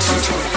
talking about?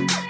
Thank you.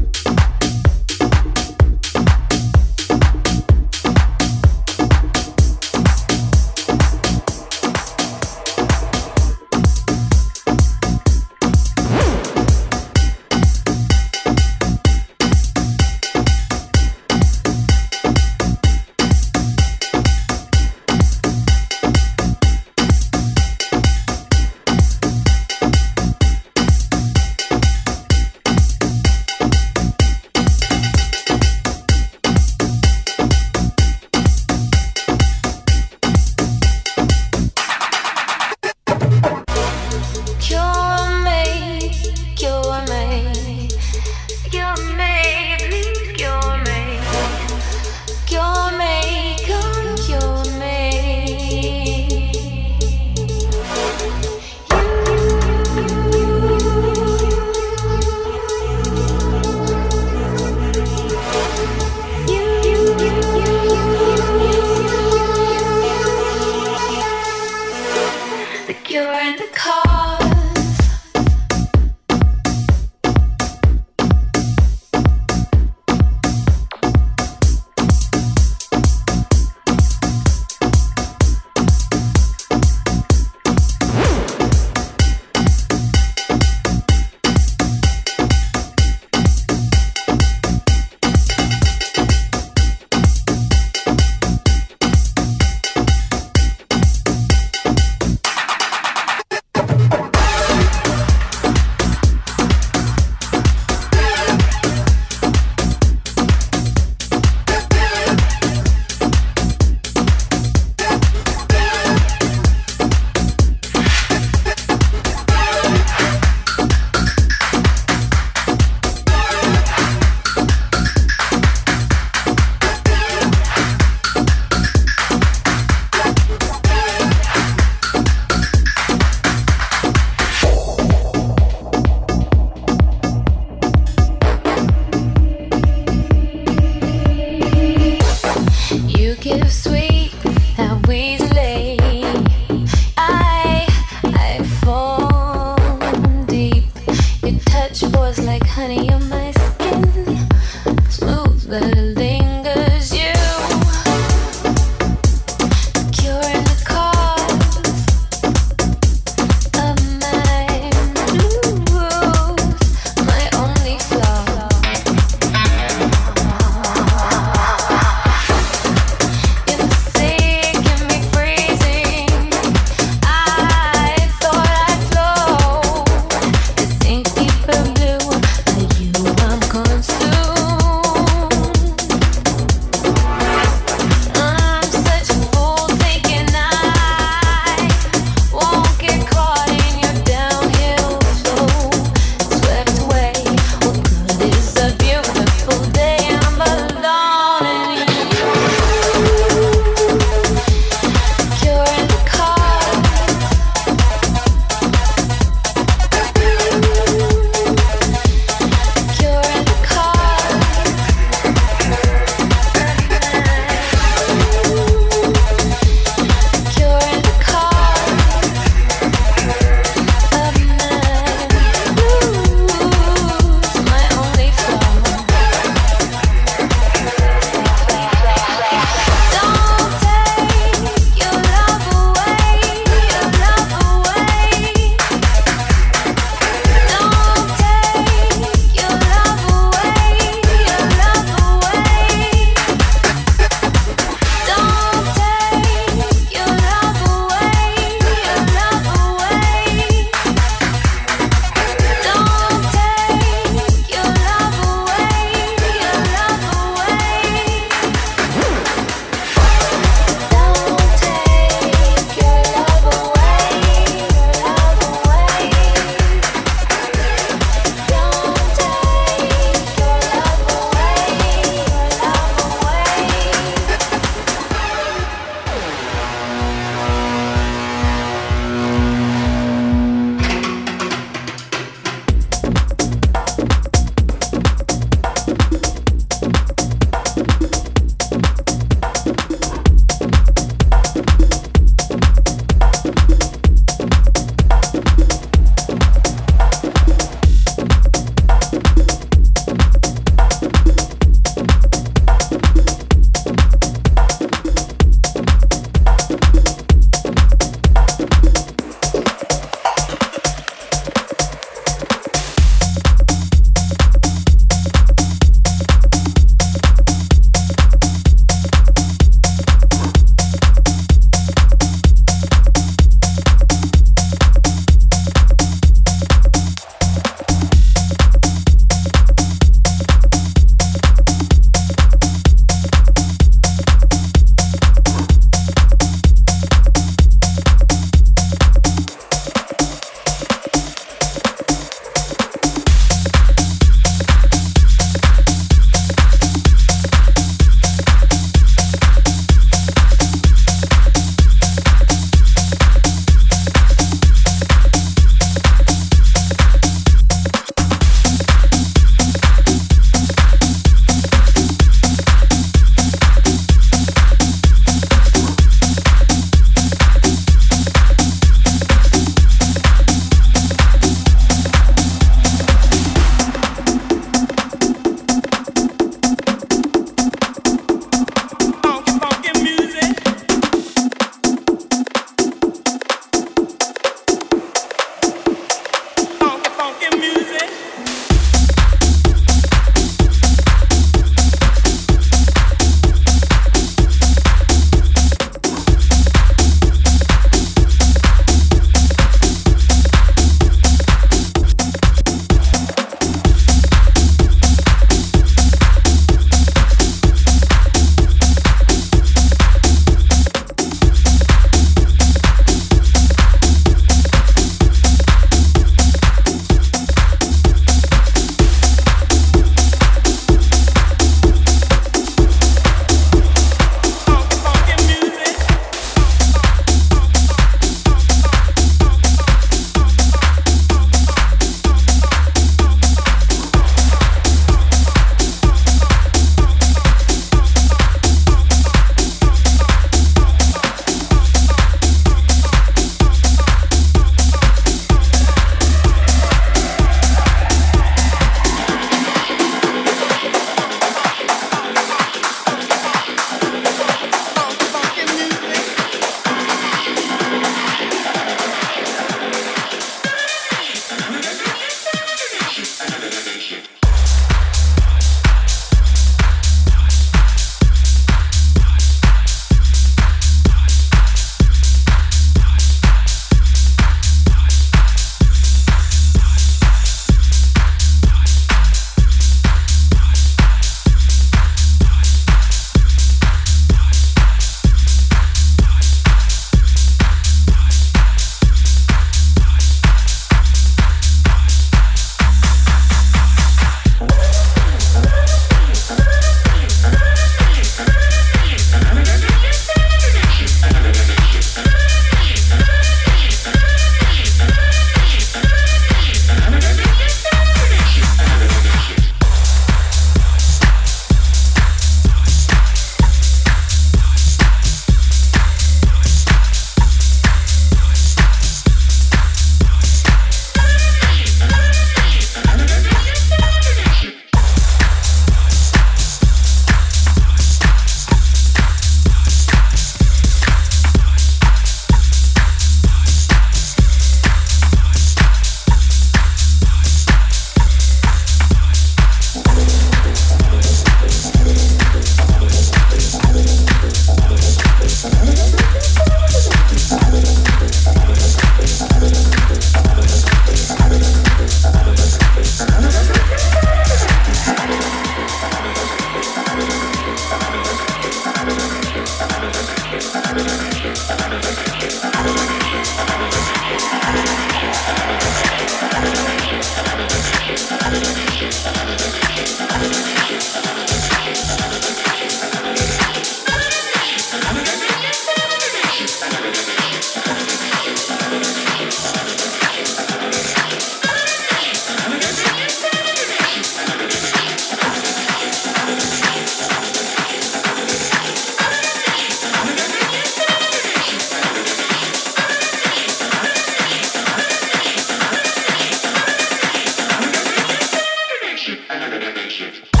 shit.